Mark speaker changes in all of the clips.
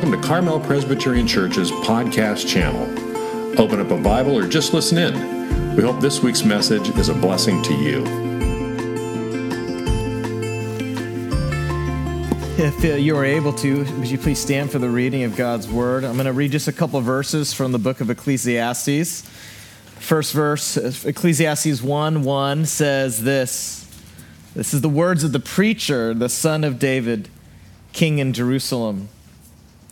Speaker 1: Welcome to Carmel Presbyterian Church's podcast channel. Open up a Bible or just listen in. We hope this week's message is a blessing to you.
Speaker 2: If uh, you are able to, would you please stand for the reading of God's Word? I'm going to read just a couple verses from the book of Ecclesiastes. First verse, Ecclesiastes 1 1 says this This is the words of the preacher, the son of David, king in Jerusalem.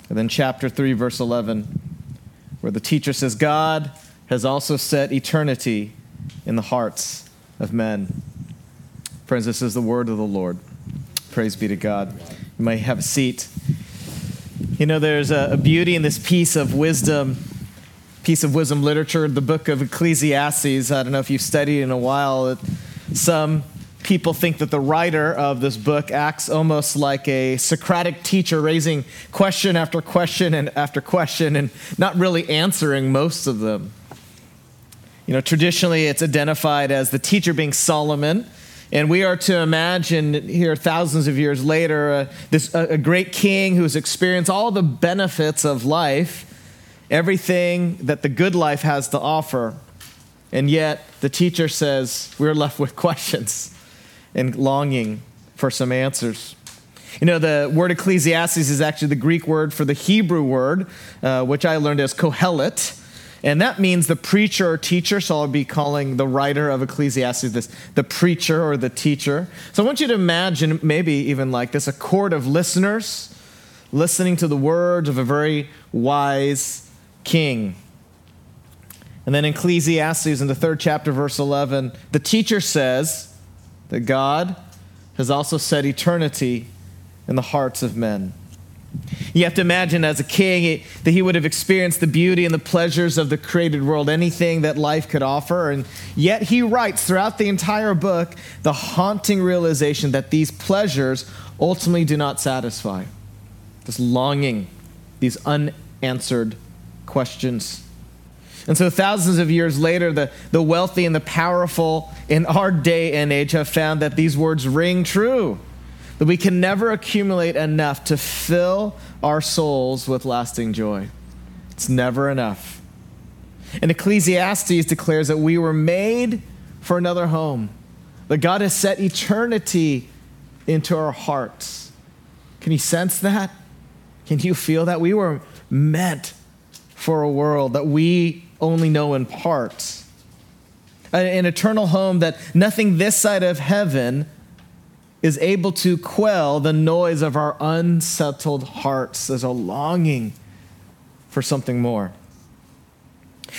Speaker 2: And then chapter 3, verse 11, where the teacher says, God has also set eternity in the hearts of men. Friends, this is the word of the Lord. Praise be to God. You may have a seat. You know, there's a, beauty in this piece of wisdom, piece of wisdom literature, the book of Ecclesiastes. I don't know if you've studied in a while. Some people think that the writer of this book acts almost like a Socratic teacher, raising question after question and after question and not really answering most of them. You know, traditionally it's identified as the teacher being Solomon. And we are to imagine here, thousands of years later, uh, this, a great king who has experienced all the benefits of life, everything that the good life has to offer. And yet, the teacher says, we're left with questions and longing for some answers. You know, the word Ecclesiastes is actually the Greek word for the Hebrew word, uh, which I learned as Kohelet. And that means the preacher or teacher. So I'll be calling the writer of Ecclesiastes this the preacher or the teacher. So I want you to imagine, maybe even like this, a court of listeners listening to the words of a very wise king. And then Ecclesiastes in the third chapter, verse 11, the teacher says, that God has also set eternity in the hearts of men. You have to imagine as a king that he would have experienced the beauty and the pleasures of the created world, anything that life could offer. And yet he writes throughout the entire book the haunting realization that these pleasures ultimately do not satisfy. This longing, these unanswered questions. And so, thousands of years later, the, the wealthy and the powerful in our day and age have found that these words ring true. That we can never accumulate enough to fill our souls with lasting joy. It's never enough. And Ecclesiastes declares that we were made for another home, that God has set eternity into our hearts. Can you sense that? Can you feel that? We were meant for a world that we only know in part. An eternal home that nothing this side of heaven is able to quell the noise of our unsettled hearts. as a longing for something more.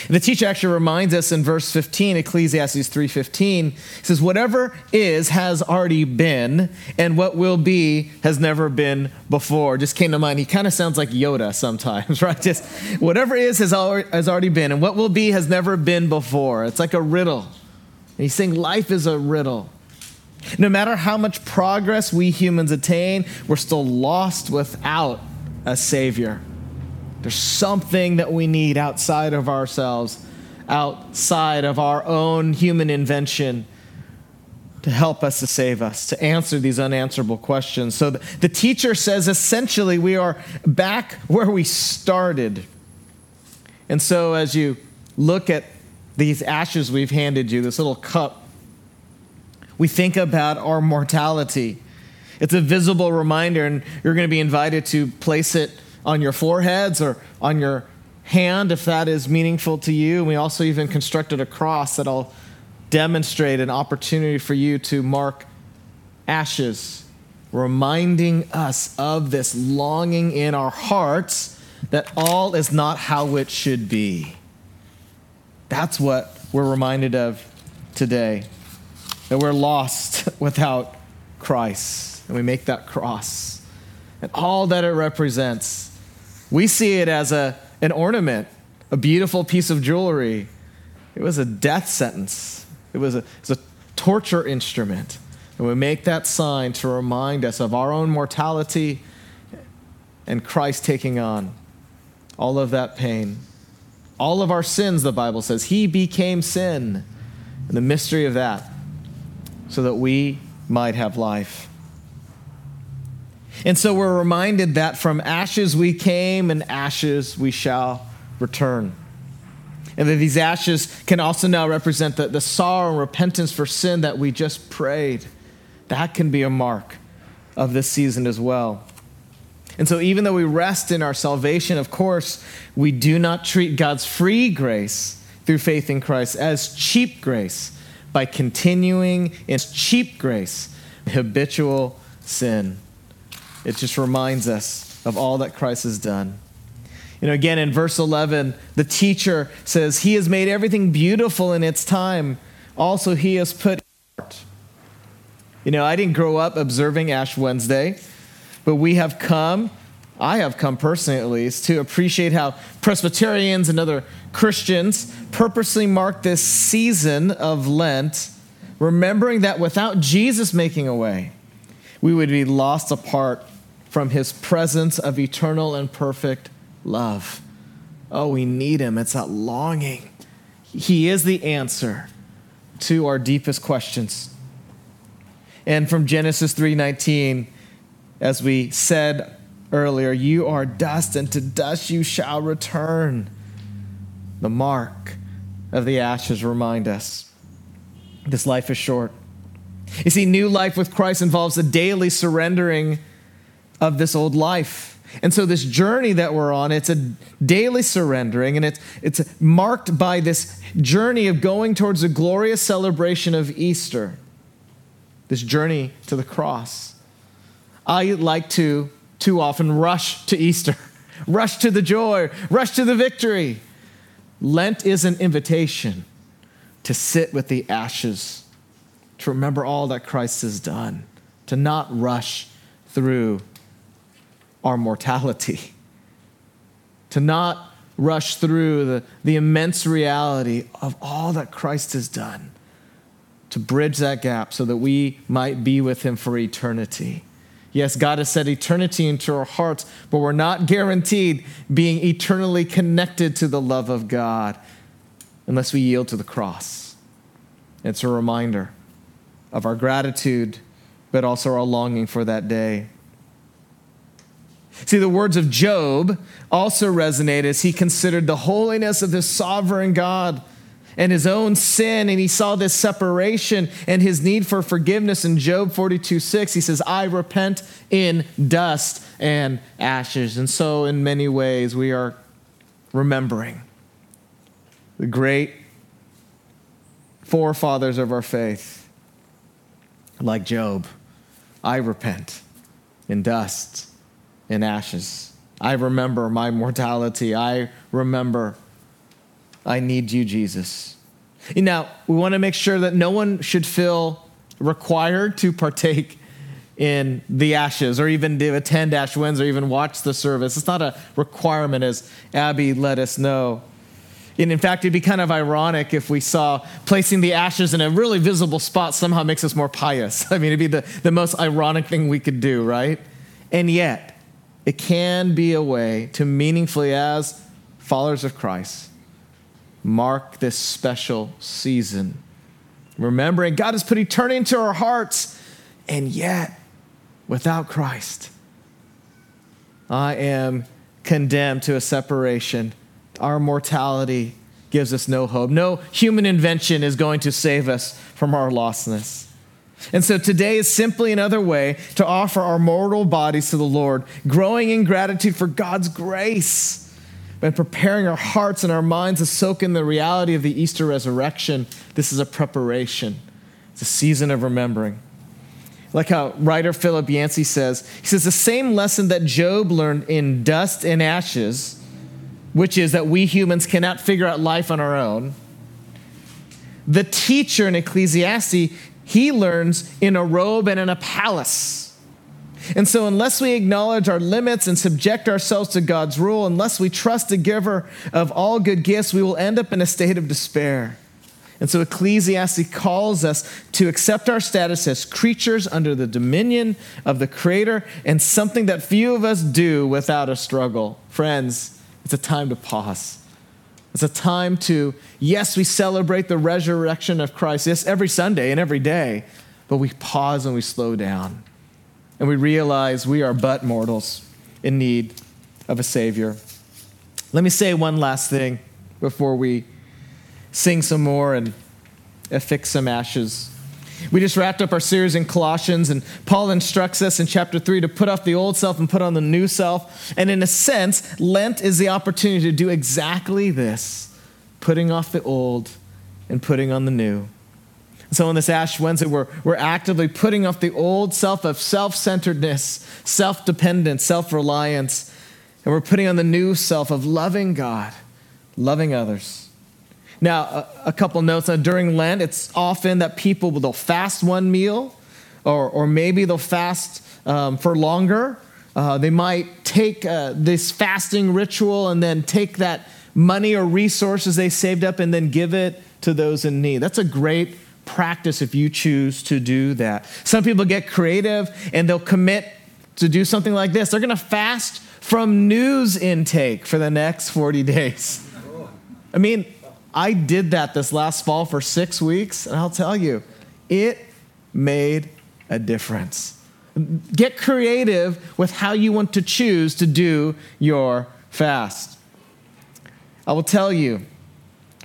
Speaker 2: The teacher actually reminds us in verse 15, Ecclesiastes 3:15, says, "Whatever is has already been, and what will be has never been before." Just came to mind. He kind of sounds like Yoda sometimes, right? Just whatever is has already, has already been, and what will be has never been before. It's like a riddle. And he's saying life is a riddle. No matter how much progress we humans attain, we're still lost without a savior. There's something that we need outside of ourselves, outside of our own human invention to help us to save us, to answer these unanswerable questions. So the teacher says essentially we are back where we started. And so as you look at these ashes we've handed you, this little cup, we think about our mortality. It's a visible reminder, and you're going to be invited to place it on your foreheads or on your hand if that is meaningful to you. And we also even constructed a cross that'll demonstrate an opportunity for you to mark ashes, reminding us of this longing in our hearts that all is not how it should be. That's what we're reminded of today. That we're lost without Christ. And we make that cross. And all that it represents we see it as a, an ornament, a beautiful piece of jewelry. It was a death sentence, it was a, it was a torture instrument. And we make that sign to remind us of our own mortality and Christ taking on all of that pain. All of our sins, the Bible says. He became sin. And the mystery of that, so that we might have life. And so we're reminded that from ashes we came and ashes we shall return. And that these ashes can also now represent the, the sorrow and repentance for sin that we just prayed. That can be a mark of this season as well. And so, even though we rest in our salvation, of course, we do not treat God's free grace through faith in Christ as cheap grace by continuing in cheap grace, habitual sin. It just reminds us of all that Christ has done. You know, again, in verse 11, the teacher says, He has made everything beautiful in its time. Also, He has put You know, I didn't grow up observing Ash Wednesday. But we have come, I have come personally at least, to appreciate how Presbyterians and other Christians purposely mark this season of Lent, remembering that without Jesus making a way, we would be lost apart from his presence of eternal and perfect love. Oh, we need him. It's that longing. He is the answer to our deepest questions. And from Genesis 3:19, as we said earlier, you are dust, and to dust you shall return. The mark of the ashes remind us this life is short. You see, new life with Christ involves a daily surrendering of this old life. And so, this journey that we're on, it's a daily surrendering, and it's, it's marked by this journey of going towards a glorious celebration of Easter, this journey to the cross. I like to too often rush to Easter, rush to the joy, rush to the victory. Lent is an invitation to sit with the ashes, to remember all that Christ has done, to not rush through our mortality, to not rush through the, the immense reality of all that Christ has done, to bridge that gap so that we might be with Him for eternity. Yes, God has set eternity into our hearts, but we're not guaranteed being eternally connected to the love of God unless we yield to the cross. It's a reminder of our gratitude, but also our longing for that day. See, the words of Job also resonate as he considered the holiness of this sovereign God and his own sin, and he saw this separation and his need for forgiveness in Job 42 6. He says, I repent in dust and ashes. And so, in many ways, we are remembering the great forefathers of our faith, like Job. I repent in dust and ashes. I remember my mortality. I remember I need you, Jesus. Now, we want to make sure that no one should feel required to partake in the ashes or even to attend Ash Wednesday or even watch the service. It's not a requirement, as Abby let us know. And in fact, it'd be kind of ironic if we saw placing the ashes in a really visible spot somehow makes us more pious. I mean, it'd be the, the most ironic thing we could do, right? And yet, it can be a way to meaningfully, as followers of Christ, mark this special season. Remembering God has put eternity into our hearts, and yet, without Christ, I am condemned to a separation. Our mortality gives us no hope. No human invention is going to save us from our lostness. And so today is simply another way to offer our mortal bodies to the Lord, growing in gratitude for God's grace and preparing our hearts and our minds to soak in the reality of the Easter resurrection, this is a preparation. It's a season of remembering. Like how writer Philip Yancey says, he says, the same lesson that Job learned in dust and ashes, which is that we humans cannot figure out life on our own, the teacher in Ecclesiastes, he learns in a robe and in a palace. And so, unless we acknowledge our limits and subject ourselves to God's rule, unless we trust the giver of all good gifts, we will end up in a state of despair. And so, Ecclesiastes calls us to accept our status as creatures under the dominion of the Creator and something that few of us do without a struggle. Friends, it's a time to pause. It's a time to, yes, we celebrate the resurrection of Christ, yes, every Sunday and every day, but we pause and we slow down and we realize we are but mortals in need of a Savior. Let me say one last thing before we sing some more and affix some ashes. We just wrapped up our series in Colossians, and Paul instructs us in chapter 3 to put off the old self and put on the new self. And in a sense, Lent is the opportunity to do exactly this putting off the old and putting on the new. So on this Ash Wednesday, we're, we're actively putting off the old self of self centeredness, self dependence, self reliance, and we're putting on the new self of loving God, loving others. Now, a, a couple notes. Now, during Lent, it's often that people will fast one meal, or, or maybe they'll fast um, for longer. Uh, they might take uh, this fasting ritual and then take that money or resources they saved up and then give it to those in need. That's a great practice if you choose to do that. Some people get creative and they'll commit to do something like this. They're going to fast from news intake for the next 40 days. I mean, I did that this last fall for six weeks, and I'll tell you, it made a difference. Get creative with how you want to choose to do your fast. I will tell you,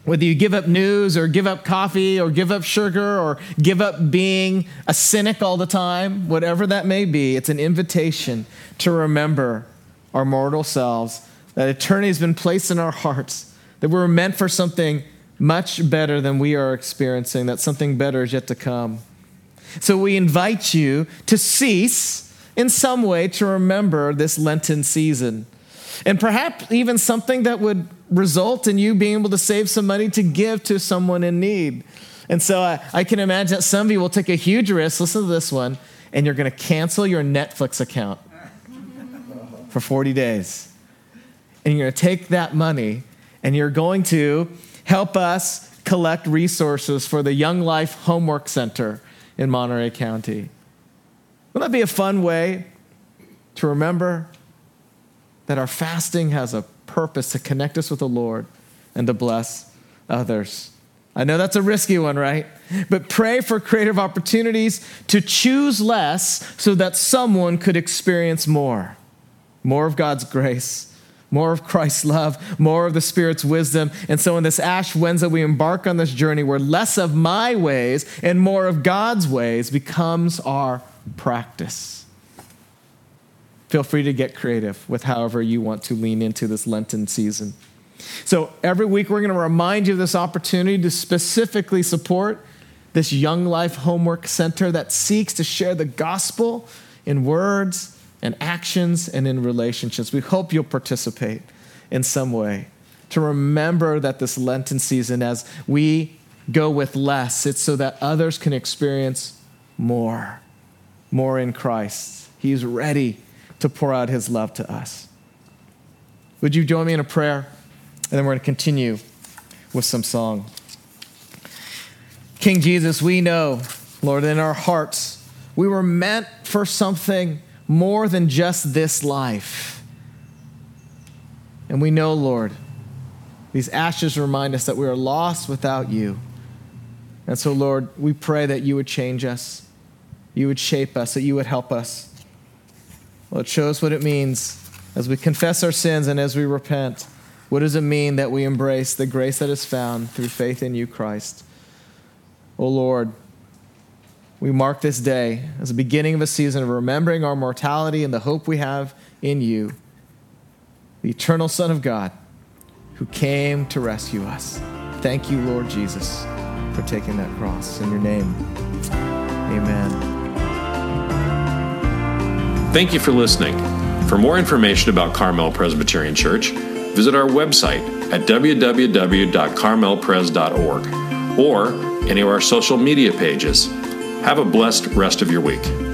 Speaker 2: whether you give up news or give up coffee or give up sugar or give up being a cynic all the time, whatever that may be, it's an invitation to remember our mortal selves, that eternity has been placed in our hearts, that we're meant for something much better than we are experiencing, that something better is yet to come. So we invite you to cease in some way to remember this Lenten season. And perhaps even something that would result in you being able to save some money to give to someone in need. And so I, I can imagine that some of you will take a huge risk. Listen to this one, and you're going to cancel your Netflix account for 40 days. And you're going to take that money and you're going to help us collect resources for the Young Life Homework Center in Monterey County. Wouldn't that be a fun way to remember that our fasting has a purpose to connect us with the Lord and to bless others. I know that's a risky one, right? But pray for creative opportunities to choose less so that someone could experience more. More of God's grace, more of Christ's love, more of the Spirit's wisdom. And so, in this Ash Wednesday, we embark on this journey where less of my ways and more of God's ways becomes our practice. Feel free to get creative with however you want to lean into this Lenten season. So, every week we're going to remind you of this opportunity to specifically support this Young Life Homework Center that seeks to share the gospel in words and actions and in relationships. We hope you'll participate in some way to remember that this Lenten season, as we go with less, it's so that others can experience more, more in Christ. He's ready to pour out his love to us. Would you join me in a prayer? And then we're going to continue with some song. King Jesus, we know, Lord, in our hearts, we were meant for something more than just this life. And we know, Lord, these ashes remind us that we are lost without you. And so, Lord, we pray that you would change us, you would shape us, that you would help us. Well, it shows what it means as we confess our sins and as we repent. What does it mean that we embrace the grace that is found through faith in you, Christ? Oh Lord, we mark this day as the beginning of a season of remembering our mortality and the hope we have in you, the eternal Son of God, who came to rescue us. Thank you, Lord Jesus, for taking that cross. In your name, amen.
Speaker 1: Thank you for listening. For more information about Carmel Presbyterian Church, visit our website at www.carmelpres.org or any of our social media pages. Have a blessed rest of your week.